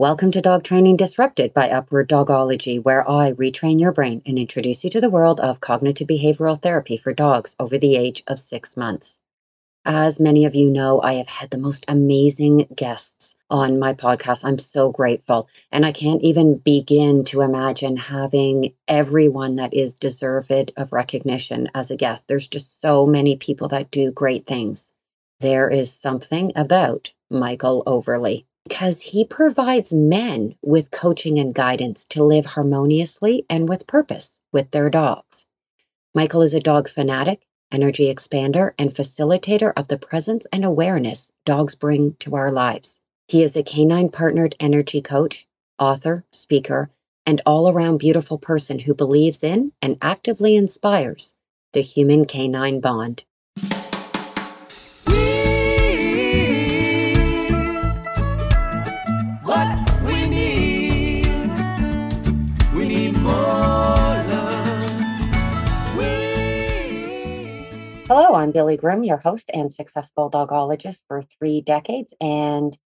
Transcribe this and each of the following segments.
Welcome to Dog Training Disrupted by Upward Dogology, where I retrain your brain and introduce you to the world of cognitive behavioral therapy for dogs over the age of six months. As many of you know, I have had the most amazing guests on my podcast. I'm so grateful. And I can't even begin to imagine having everyone that is deserved of recognition as a guest. There's just so many people that do great things. There is something about Michael Overly because he provides men with coaching and guidance to live harmoniously and with purpose with their dogs. Michael is a dog fanatic, energy expander, and facilitator of the presence and awareness dogs bring to our lives. He is a canine partnered energy coach, author, speaker, and all around beautiful person who believes in and actively inspires the human canine bond. Hello, I'm Billy Groom, your host and successful dogologist for three decades and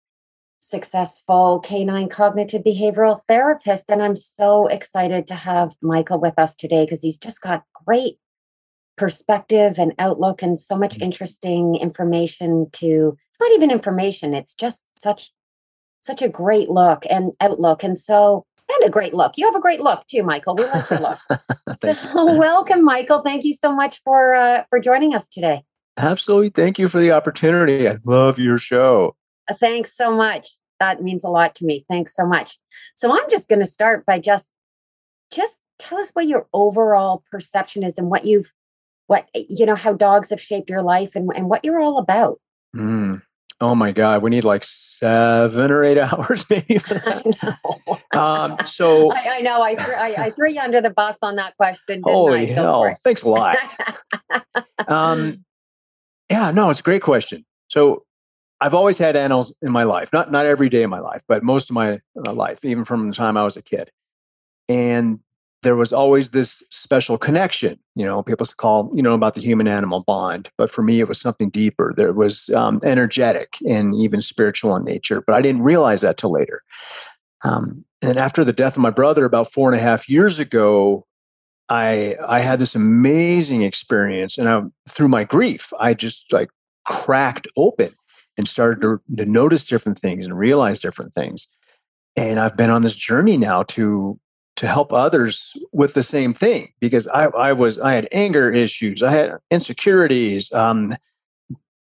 successful canine cognitive behavioral therapist. And I'm so excited to have Michael with us today because he's just got great perspective and outlook and so much mm. interesting information to it's not even information it's just such such a great look and outlook and so and a great look. You have a great look too, Michael. We like your look. so welcome, Michael. Thank you so much for uh, for joining us today. Absolutely. Thank you for the opportunity. I love your show. Uh, thanks so much. That means a lot to me. Thanks so much. So I'm just going to start by just just tell us what your overall perception is and what you've what you know how dogs have shaped your life and, and what you're all about. Mm. Oh my God, we need like seven or eight hours, maybe. I know. Um, so I, I know I, threw, I, I, threw you under the bus on that question. Holy hell! Thanks a lot. um, yeah, no, it's a great question. So I've always had animals in my life, not not every day of my life, but most of my uh, life, even from the time I was a kid. And there was always this special connection. You know, people call, you know, about the human animal bond. But for me, it was something deeper. There was um, energetic and even spiritual in nature. But I didn't realize that till later. Um, and after the death of my brother about four and a half years ago, I I had this amazing experience, and I, through my grief, I just like cracked open and started to, to notice different things and realize different things. And I've been on this journey now to to help others with the same thing because I, I was I had anger issues, I had insecurities, um,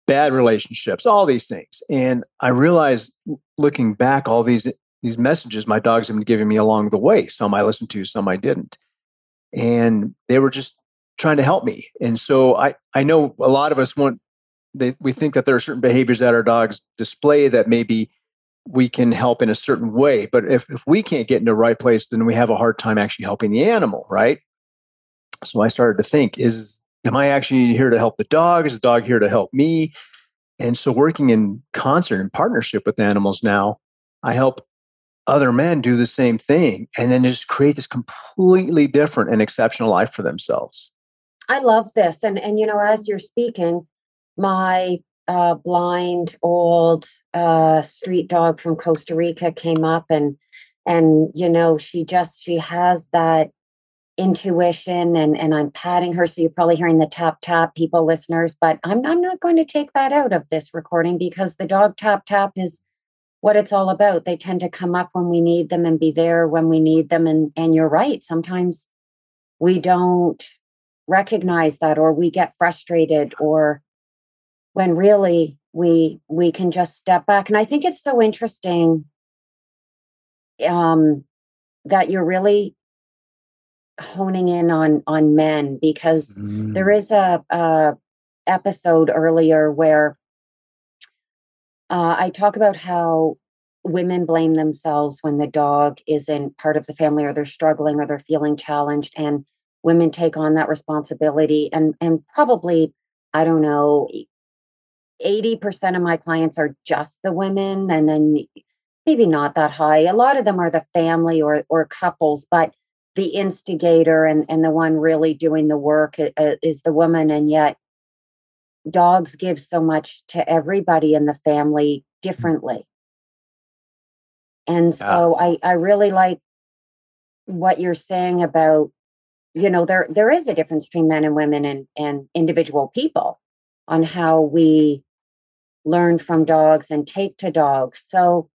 bad relationships, all these things, and I realized looking back, all these these messages my dogs have been giving me along the way. Some I listened to, some I didn't, and they were just trying to help me. And so I I know a lot of us want they, we think that there are certain behaviors that our dogs display that maybe we can help in a certain way. But if, if we can't get in the right place, then we have a hard time actually helping the animal, right? So I started to think, is am I actually here to help the dog? Is the dog here to help me? And so working in concert and partnership with animals now, I help other men do the same thing and then just create this completely different and exceptional life for themselves. I love this. And and you know, as you're speaking, my uh, blind old uh, street dog from Costa Rica came up and and you know she just she has that intuition and and I'm patting her so you're probably hearing the tap tap people listeners but I'm I'm not going to take that out of this recording because the dog tap tap is what it's all about. They tend to come up when we need them and be there when we need them and and you're right sometimes we don't recognize that or we get frustrated or when really we we can just step back and i think it's so interesting um that you're really honing in on on men because mm. there is a, a episode earlier where uh, I talk about how women blame themselves when the dog isn't part of the family or they're struggling or they're feeling challenged and women take on that responsibility and and probably I don't know 80% of my clients are just the women and then maybe not that high. A lot of them are the family or or couples but the instigator and and the one really doing the work uh, uh, is the woman and yet dogs give so much to everybody in the family differently. And so I, I really like what you're saying about, you know, there there is a difference between men and women and, and individual people on how we learn from dogs and take to dogs. So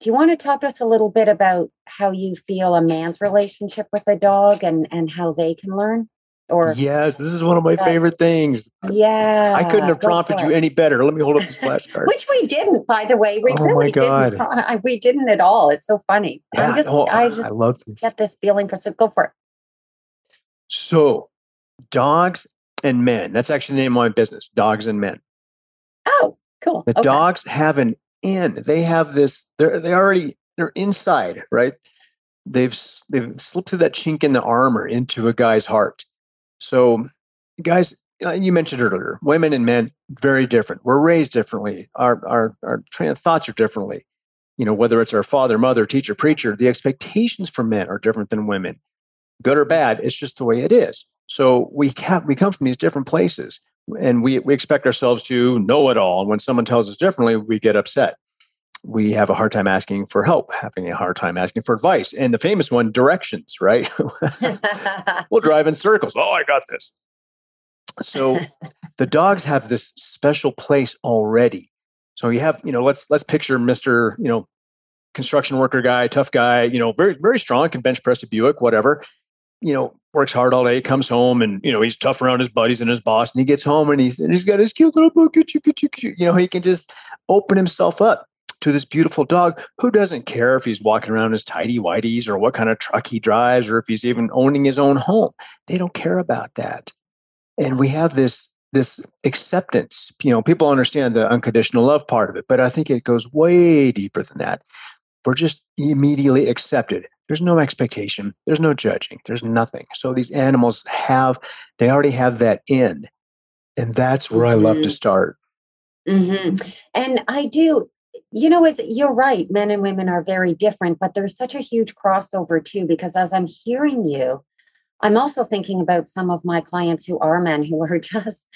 do you want to talk to us a little bit about how you feel a man's relationship with a dog and, and how they can learn? Or yes, this is one of my favorite things. Yeah, I couldn't have prompted you any better. Let me hold up this flashcard. Which we didn't, by the way. We oh really my god, didn't. we didn't at all. It's so funny. Yeah, I'm just, oh, no, I just I love this. get this feeling for so. Go for it. So, dogs and men. That's actually the name of my business. Dogs and men. Cool. The okay. dogs have an in. They have this. They're they already they're inside, right? They've they've slipped through that chink in the armor into a guy's heart. So, guys, uh, you mentioned earlier, women and men very different. We're raised differently. Our our our train of thoughts are differently. You know, whether it's our father, mother, teacher, preacher, the expectations for men are different than women. Good or bad, it's just the way it is. So we can we come from these different places, and we we expect ourselves to know it all. And when someone tells us differently, we get upset. We have a hard time asking for help, having a hard time asking for advice, and the famous one, directions. Right? we'll drive in circles. Oh, I got this. So the dogs have this special place already. So you have, you know, let's let's picture Mr. You know, construction worker guy, tough guy, you know, very very strong, can bench press a Buick, whatever. You know, works hard all day, comes home, and you know he's tough around his buddies and his boss. And he gets home and he's and he's got his cute little book. You know, he can just open himself up to this beautiful dog who doesn't care if he's walking around his tidy whities or what kind of truck he drives or if he's even owning his own home. They don't care about that and we have this this acceptance you know people understand the unconditional love part of it but i think it goes way deeper than that we're just immediately accepted there's no expectation. There's no judging. There's nothing. So these animals have they already have that in. And that's where mm-hmm. i love to start. Mm-hmm. and i do you know is you're right men and women are very different but there's such a huge crossover too because as i'm hearing you I'm also thinking about some of my clients who are men who are just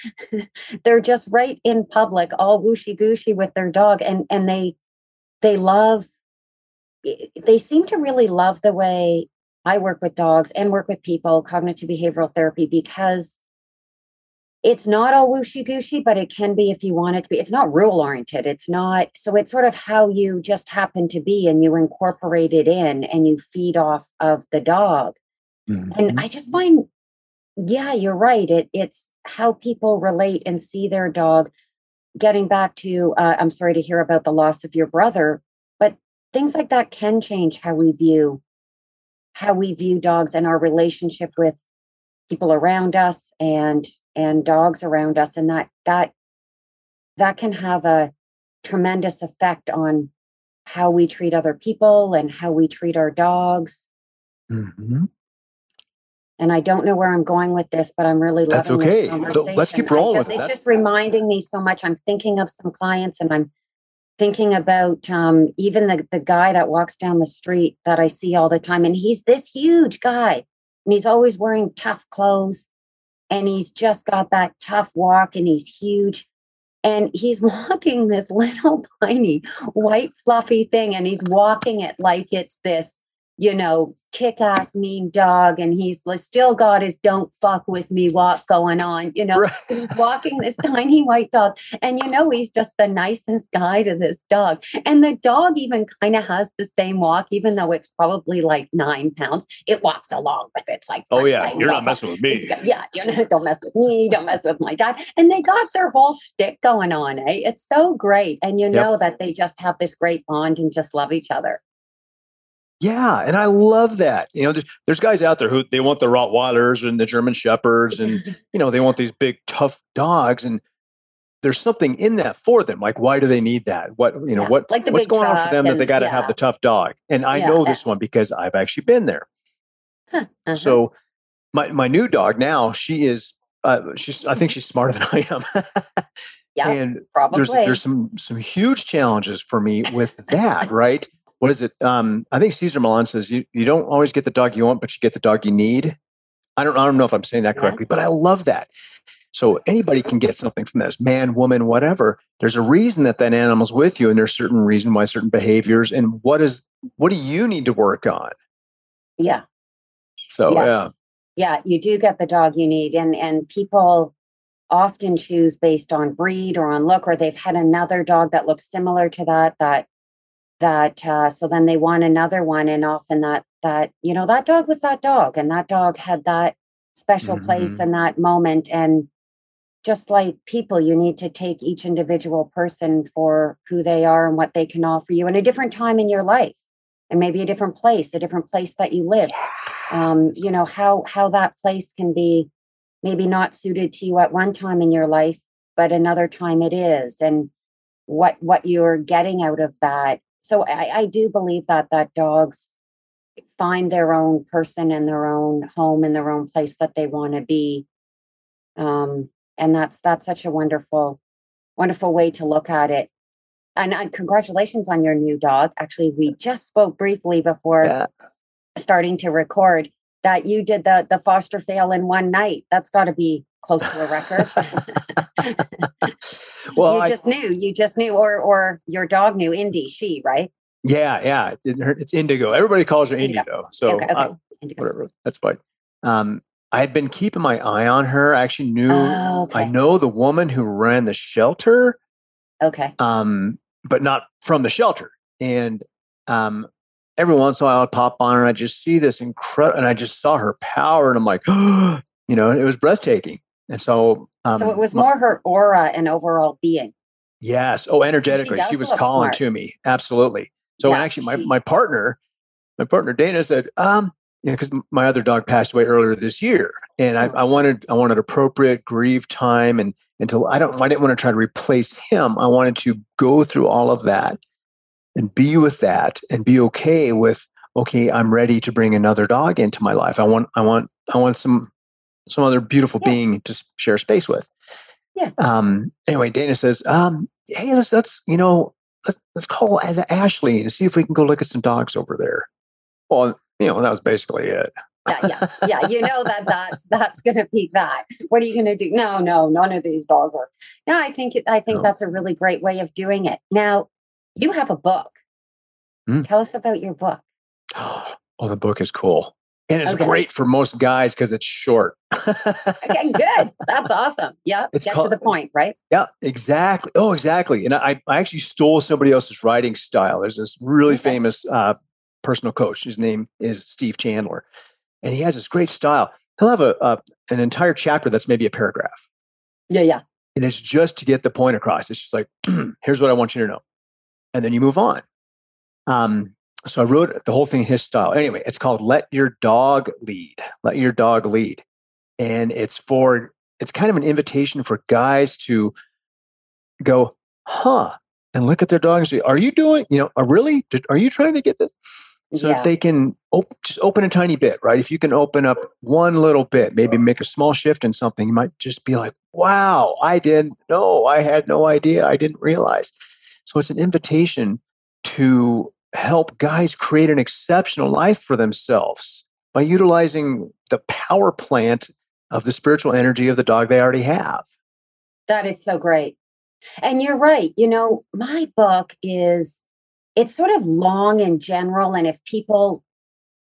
they're just right in public, all wooshy gooshy with their dog, and and they they love they seem to really love the way I work with dogs and work with people, cognitive behavioral therapy, because it's not all wooshy gooshy, but it can be if you want it to be. It's not rule oriented. It's not. So it's sort of how you just happen to be and you incorporate it in and you feed off of the dog. Mm-hmm. And I just find, yeah, you're right. It it's how people relate and see their dog. Getting back to, uh, I'm sorry to hear about the loss of your brother, things like that can change how we view how we view dogs and our relationship with people around us and and dogs around us and that that that can have a tremendous effect on how we treat other people and how we treat our dogs mm-hmm and I don't know where I'm going with this, but I'm really loving That's okay. this conversation. Let's keep rolling. Just, it's just reminding me so much. I'm thinking of some clients, and I'm thinking about um, even the the guy that walks down the street that I see all the time, and he's this huge guy, and he's always wearing tough clothes, and he's just got that tough walk, and he's huge. And he's walking this little tiny white fluffy thing, and he's walking it like it's this you know, kick ass mean dog. And he's still got his don't fuck with me walk going on. You know, right. he's walking this tiny white dog. And, you know, he's just the nicest guy to this dog. And the dog even kind of has the same walk, even though it's probably like nine pounds. It walks along with it. It's like, oh, yeah, you're not messing with me. Got, yeah, you know, don't mess with me. Don't mess with my dad. And they got their whole shtick going on. Eh? It's so great. And you know yep. that they just have this great bond and just love each other. Yeah, and I love that. You know, there's, guys out there who they want the Rottweilers and the German Shepherds, and you know they want these big tough dogs, and there's something in that for them. Like, why do they need that? What you know, yeah. what like what's going on for them that they got to yeah. have the tough dog? And I yeah. know this one because I've actually been there. Huh. Uh-huh. So my my new dog now, she is uh, she's I think she's smarter than I am. yeah, and probably. There's, there's some some huge challenges for me with that, right? What is it? Um, I think Cesar Millan says you, you don't always get the dog you want, but you get the dog you need. I don't I don't know if I'm saying that correctly, yeah. but I love that. So anybody can get something from this, man, woman, whatever. There's a reason that that animal's with you, and there's certain reason why certain behaviors. And what is what do you need to work on? Yeah. So yes. yeah. Yeah, you do get the dog you need. And and people often choose based on breed or on look, or they've had another dog that looks similar to that, that that uh, so then they want another one and often that that you know that dog was that dog and that dog had that special mm-hmm. place in that moment and just like people you need to take each individual person for who they are and what they can offer you in a different time in your life and maybe a different place a different place that you live um, you know how how that place can be maybe not suited to you at one time in your life but another time it is and what what you're getting out of that so I, I do believe that that dogs find their own person in their own home in their own place that they want to be. Um, and that's that's such a wonderful wonderful way to look at it. And uh, congratulations on your new dog. Actually we just spoke briefly before yeah. starting to record that you did the the foster fail in one night. That's got to be close to a record well, you I, just knew, you just knew, or or your dog knew. Indy, she right? Yeah, yeah. It's Indigo. Everybody calls her Indigo. Indigo. So okay, okay. Whatever, that's fine. Um, I had been keeping my eye on her. I actually knew. Oh, okay. I know the woman who ran the shelter. Okay. Um, but not from the shelter. And um, every once in a while, I'd pop on her. And I just see this incredible, and I just saw her power, and I'm like, you know, it was breathtaking. And so, um, so it was more her aura and overall being. Yes. Oh, energetically, she, she was calling smart. to me. Absolutely. So yeah, actually, my, she, my partner, my partner Dana said, um, you know, because my other dog passed away earlier this year, and I, I, oh, wanted I wanted appropriate grief time, and until I don't I didn't want to try to replace him. I wanted to go through all of that and be with that and be okay with okay, I'm ready to bring another dog into my life. I want I want I want some some other beautiful yeah. being to share space with. Yeah. Um, anyway, Dana says, um, hey, let's, let's, you know, let's, let's call Ashley and see if we can go look at some dogs over there. Well, you know, that was basically it. yeah, yeah, yeah. You know that that's that's going to be that. What are you going to do? No, no, none of these dogs work. No, I think I think no. that's a really great way of doing it. Now, you have a book. Mm. Tell us about your book. Oh, the book is cool. And it's okay. great for most guys because it's short. okay, good. That's awesome. Yeah. It's Get called, to the point, right? Yeah, exactly. Oh, exactly. And I, I actually stole somebody else's writing style. There's this really okay. famous uh, personal coach. His name is Steve Chandler. And he has this great style. He'll have a, a an entire chapter that's maybe a paragraph. Yeah, yeah. And it's just to get the point across. It's just like, here's what I want you to know. And then you move on. Um, so I wrote the whole thing in his style. Anyway, it's called Let Your Dog Lead. Let Your Dog Lead. And it's for, it's kind of an invitation for guys to go, huh, and look at their dog and say, are you doing, you know, are really, are you trying to get this? So yeah. if they can op- just open a tiny bit, right? If you can open up one little bit, maybe make a small shift in something, you might just be like, wow, I didn't know. I had no idea. I didn't realize. So it's an invitation to help guys create an exceptional life for themselves by utilizing the power plant of the spiritual energy of the dog they already have. That is so great. And you're right. You know, my book is it's sort of long in general and if people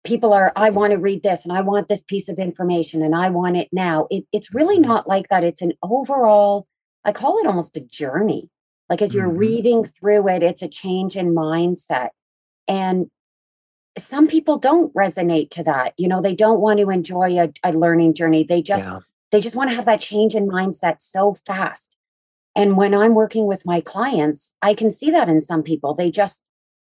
people are I want to read this and I want this piece of information and I want it now. It, it's really mm-hmm. not like that. It's an overall I call it almost a journey. Like as you're mm-hmm. reading through it, it's a change in mindset. And some people don't resonate to that. You know, they don't want to enjoy a, a learning journey. They just yeah. they just want to have that change in mindset so fast. And when I'm working with my clients, I can see that in some people. They just,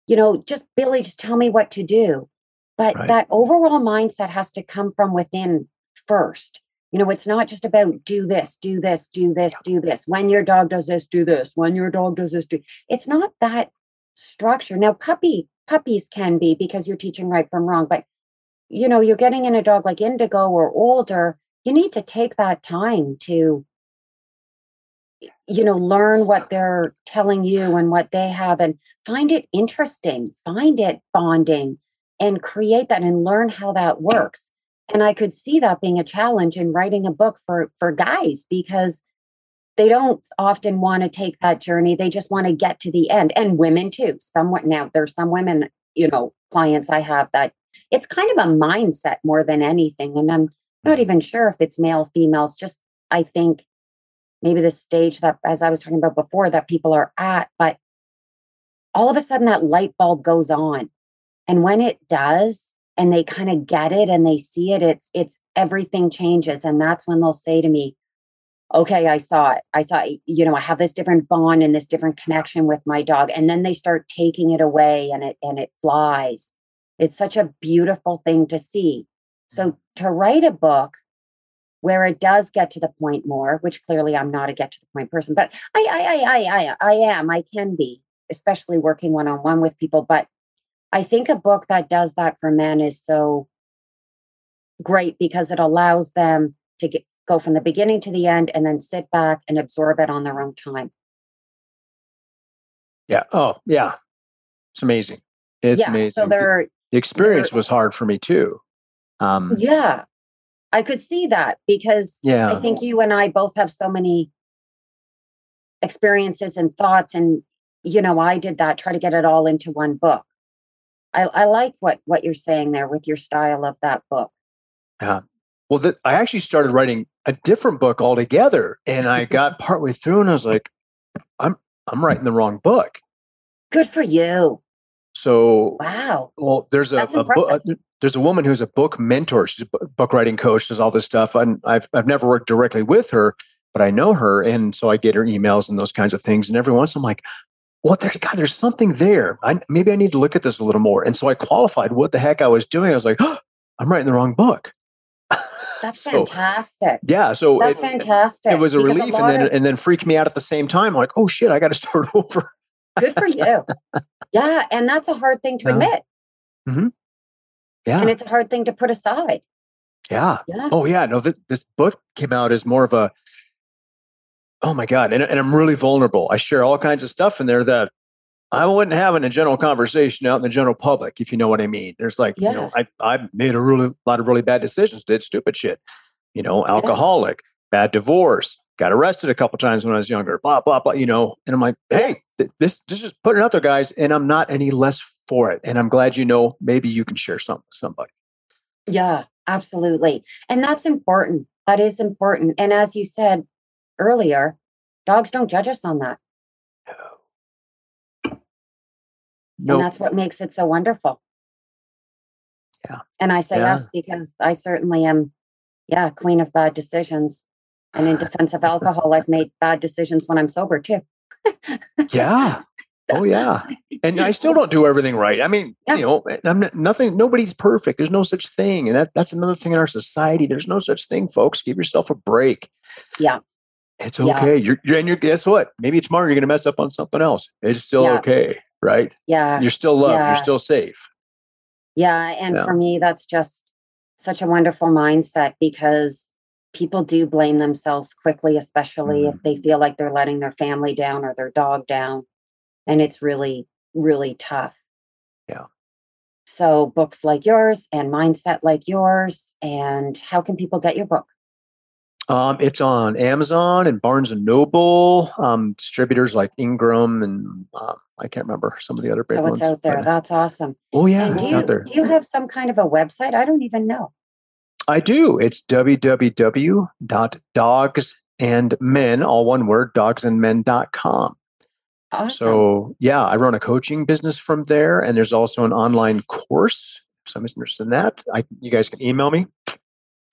you know, just Billy, just tell me what to do. But right. that overall mindset has to come from within first. You know, it's not just about do this, do this, do this, yeah. do this. When your dog does this, do this. When your dog does this, do. It's not that structure. Now, puppy puppies can be because you're teaching right from wrong. But, you know, you're getting in a dog like Indigo or older, you need to take that time to, you know, learn what they're telling you and what they have and find it interesting, find it bonding and create that and learn how that works. and I could see that being a challenge in writing a book for for guys because they don't often want to take that journey. They just want to get to the end. And women too. Somewhat now there's some women, you know, clients I have that it's kind of a mindset more than anything. And I'm not mm. even sure if it's male, females, just I think maybe the stage that as I was talking about before that people are at, but all of a sudden that light bulb goes on. And when it does, and they kind of get it and they see it, it's it's everything changes. And that's when they'll say to me, okay, I saw it. I saw, you know, I have this different bond and this different connection with my dog. And then they start taking it away and it and it flies. It's such a beautiful thing to see. So to write a book where it does get to the point more, which clearly I'm not a get to the point person, but I I I I I, I am, I can be, especially working one on one with people. But I think a book that does that for men is so great because it allows them to get go from the beginning to the end and then sit back and absorb it on their own time. Yeah. Oh, yeah. It's amazing. It's yeah, amazing. So there the experience was hard for me too. Um, yeah. I could see that because yeah. I think you and I both have so many experiences and thoughts and you know I did that try to get it all into one book. I, I like what what you're saying there with your style of that book. Yeah. Well, the, I actually started writing a different book altogether, and I got partway through, and I was like, "I'm I'm writing the wrong book." Good for you. So wow. Well, there's a, a, a, uh, there's a woman who's a book mentor. She's a book writing coach. Does all this stuff. And I've I've never worked directly with her, but I know her, and so I get her emails and those kinds of things. And every once I'm like, "What? There, God, there's something there. I, maybe I need to look at this a little more." And so I qualified what the heck I was doing. I was like, oh, "I'm writing the wrong book." That's so, fantastic. Yeah, so that's it, fantastic. It was a relief, a and then of, and then freaked me out at the same time. Like, "Oh shit, I got to start over." Good for you. yeah. And that's a hard thing to yeah. admit. Mm-hmm. Yeah. And it's a hard thing to put aside. Yeah. yeah. Oh, yeah. No, th- this book came out as more of a, oh my God. And, and I'm really vulnerable. I share all kinds of stuff in there that I wouldn't have in a general conversation out in the general public, if you know what I mean. There's like, yeah. you know, I, I made a really lot of really bad decisions, did stupid shit, you know, alcoholic, yeah. bad divorce, got arrested a couple times when I was younger, blah, blah, blah, you know. And I'm like, hey, th- this, this is putting out there, guys. And I'm not any less for it. And I'm glad you know maybe you can share something with somebody. Yeah, absolutely. And that's important. That is important. And as you said earlier, dogs don't judge us on that. Nope. And that's what makes it so wonderful. Yeah. And I say yeah. yes because I certainly am, yeah, queen of bad decisions. And in defense of alcohol, I've made bad decisions when I'm sober too. yeah. Oh yeah. And I still don't do everything right. I mean, yeah. you know, eh, I'm not, nothing. Nobody's perfect. There's no such thing, and that that's another thing in our society. There's no such thing, folks. Give yourself a break. Yeah. It's okay. Yeah. You're, you're and you're guess what? Maybe tomorrow you're going to mess up on something else. It's still yeah. okay, right? Yeah. You're still loved. You're still safe. Yeah, and for me, that's just such a wonderful mindset because people do blame themselves quickly, especially mm-hmm. if they feel like they're letting their family down or their dog down. And it's really, really tough. Yeah. So, books like yours and mindset like yours. And how can people get your book? Um, it's on Amazon and Barnes and Noble, um, distributors like Ingram and uh, I can't remember some of the other big so ones. So it's out there. That's awesome. Oh yeah, and it's you, out there. Do you have some kind of a website? I don't even know. I do. It's www.dogsandmen, all one word, dogsandmen.com. Awesome. So, yeah, I run a coaching business from there, and there's also an online course. If somebody's interested in that, I, you guys can email me.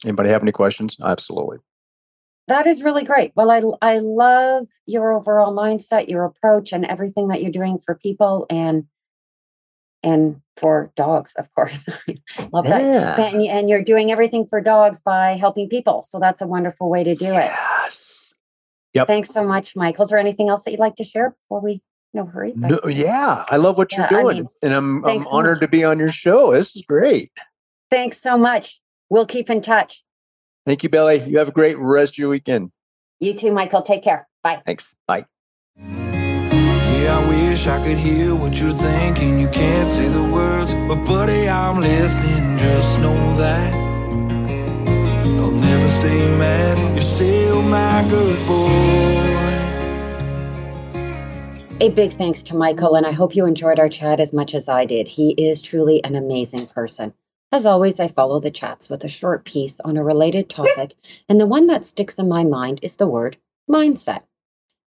Anybody have any questions? Absolutely. That is really great. Well, I I love your overall mindset, your approach, and everything that you're doing for people. And and for dogs, of course. Love that. And, and, you're doing everything for dogs by helping people. So that's a wonderful way to do it. Yes. Yep. Thanks so much, Michael. Is there anything else that you'd like to share before we no hurry? No, yeah. I love what yeah, you're doing. I mean, and I'm, I'm honored so to be on your show. This is great. Thanks so much. We'll keep in touch. Thank you, Billy. You have a great rest of your weekend. You too, Michael. Take care. Bye. Thanks. Bye. Yeah, I wish I could hear what you're thinking. You can't say the words, but buddy, I'm listening. Just know that stay mad, you're still my good boy. A big thanks to Michael, and I hope you enjoyed our chat as much as I did. He is truly an amazing person. As always, I follow the chats with a short piece on a related topic, and the one that sticks in my mind is the word mindset.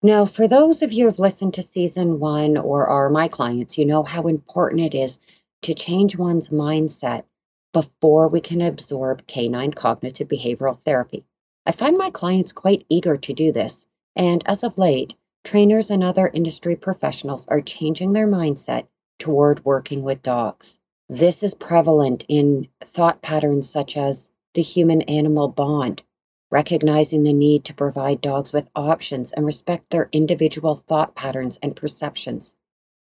Now, for those of you who have listened to season one or are my clients, you know how important it is to change one's mindset before we can absorb canine cognitive behavioral therapy. I find my clients quite eager to do this, and as of late, trainers and other industry professionals are changing their mindset toward working with dogs. This is prevalent in thought patterns such as the human animal bond, recognizing the need to provide dogs with options and respect their individual thought patterns and perceptions,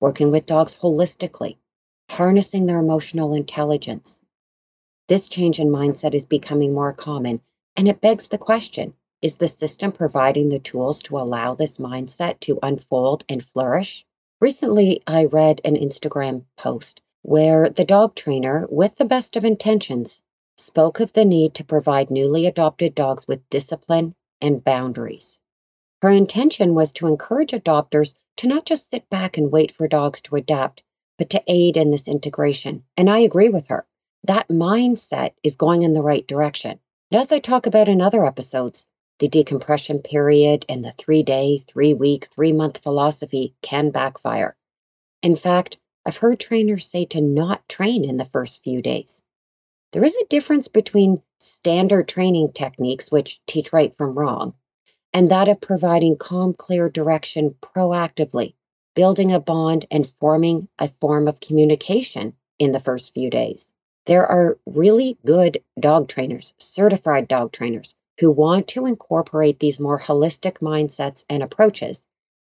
working with dogs holistically, harnessing their emotional intelligence. This change in mindset is becoming more common, and it begs the question is the system providing the tools to allow this mindset to unfold and flourish? Recently, I read an Instagram post where the dog trainer, with the best of intentions, spoke of the need to provide newly adopted dogs with discipline and boundaries. Her intention was to encourage adopters to not just sit back and wait for dogs to adapt, but to aid in this integration. And I agree with her. That mindset is going in the right direction. And as I talk about in other episodes, the decompression period and the three day, three week, three month philosophy can backfire. In fact, I've heard trainers say to not train in the first few days. There is a difference between standard training techniques, which teach right from wrong, and that of providing calm, clear direction proactively, building a bond and forming a form of communication in the first few days. There are really good dog trainers, certified dog trainers, who want to incorporate these more holistic mindsets and approaches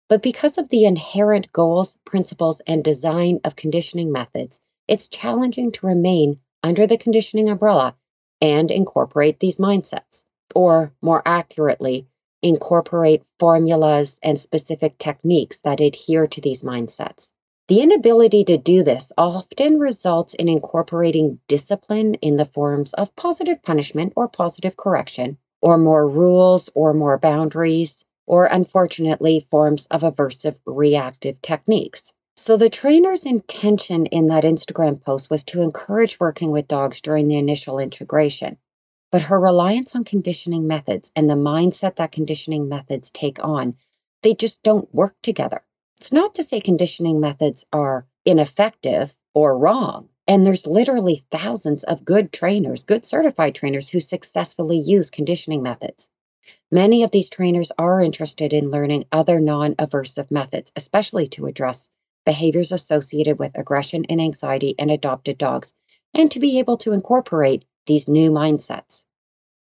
but because of the inherent goals, principles, and design of conditioning methods, it's challenging to remain under the conditioning umbrella and incorporate these mindsets. Or, more accurately, incorporate formulas and specific techniques that adhere to these mindsets. The inability to do this often results in incorporating discipline in the forms of positive punishment or positive correction, or more rules or more boundaries, or unfortunately, forms of aversive reactive techniques. So, the trainer's intention in that Instagram post was to encourage working with dogs during the initial integration. But her reliance on conditioning methods and the mindset that conditioning methods take on, they just don't work together. It's not to say conditioning methods are ineffective or wrong. And there's literally thousands of good trainers, good certified trainers who successfully use conditioning methods. Many of these trainers are interested in learning other non aversive methods, especially to address behaviors associated with aggression and anxiety in adopted dogs, and to be able to incorporate these new mindsets.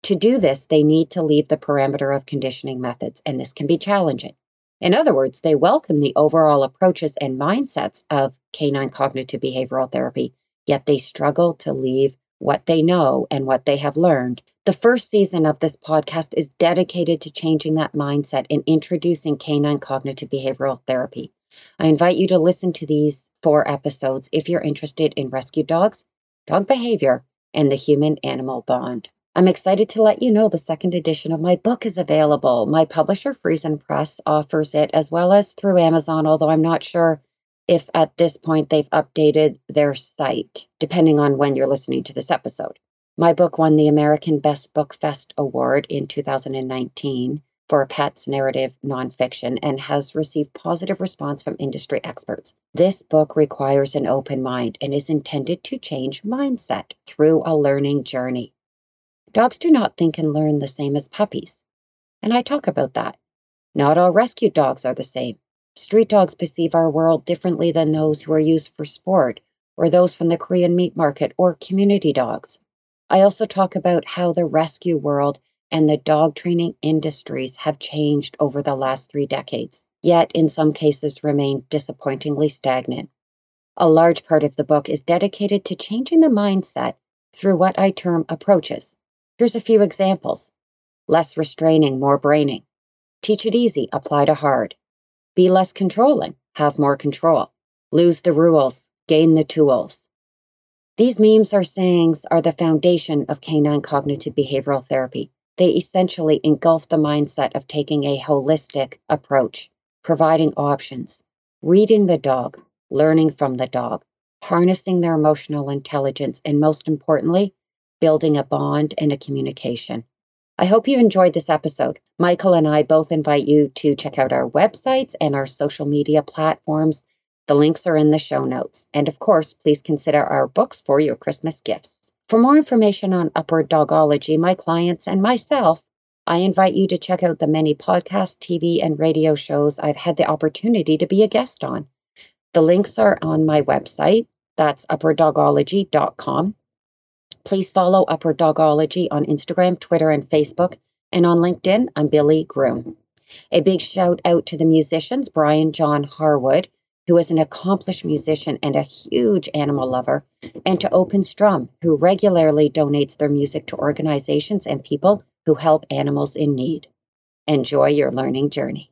To do this, they need to leave the parameter of conditioning methods, and this can be challenging. In other words, they welcome the overall approaches and mindsets of canine cognitive behavioral therapy, yet they struggle to leave what they know and what they have learned the first season of this podcast is dedicated to changing that mindset and introducing canine cognitive behavioral therapy. I invite you to listen to these four episodes if you're interested in rescue dogs, dog behavior, and the human animal bond. I'm excited to let you know the second edition of my book is available. My publisher, Friesen Press, offers it as well as through Amazon, although I'm not sure if at this point they've updated their site, depending on when you're listening to this episode. My book won the American Best Book Fest Award in 2019 for pets narrative nonfiction and has received positive response from industry experts. This book requires an open mind and is intended to change mindset through a learning journey. Dogs do not think and learn the same as puppies, and I talk about that. Not all rescue dogs are the same. Street dogs perceive our world differently than those who are used for sport, or those from the Korean meat market, or community dogs. I also talk about how the rescue world and the dog training industries have changed over the last three decades, yet in some cases remain disappointingly stagnant. A large part of the book is dedicated to changing the mindset through what I term approaches. Here's a few examples less restraining, more braining. Teach it easy, apply to hard. Be less controlling, have more control. Lose the rules, gain the tools. These memes or sayings are the foundation of canine cognitive behavioral therapy. they essentially engulf the mindset of taking a holistic approach, providing options, reading the dog, learning from the dog, harnessing their emotional intelligence, and most importantly, building a bond and a communication. I hope you enjoyed this episode. Michael and I both invite you to check out our websites and our social media platforms. The links are in the show notes. And of course, please consider our books for your Christmas gifts. For more information on Upward Dogology, my clients, and myself, I invite you to check out the many podcast, TV, and radio shows I've had the opportunity to be a guest on. The links are on my website. That's upwarddogology.com. Please follow Upward Dogology on Instagram, Twitter, and Facebook. And on LinkedIn, I'm Billy Groom. A big shout out to the musicians, Brian John Harwood, who is an accomplished musician and a huge animal lover, and to Open Strum, who regularly donates their music to organizations and people who help animals in need. Enjoy your learning journey.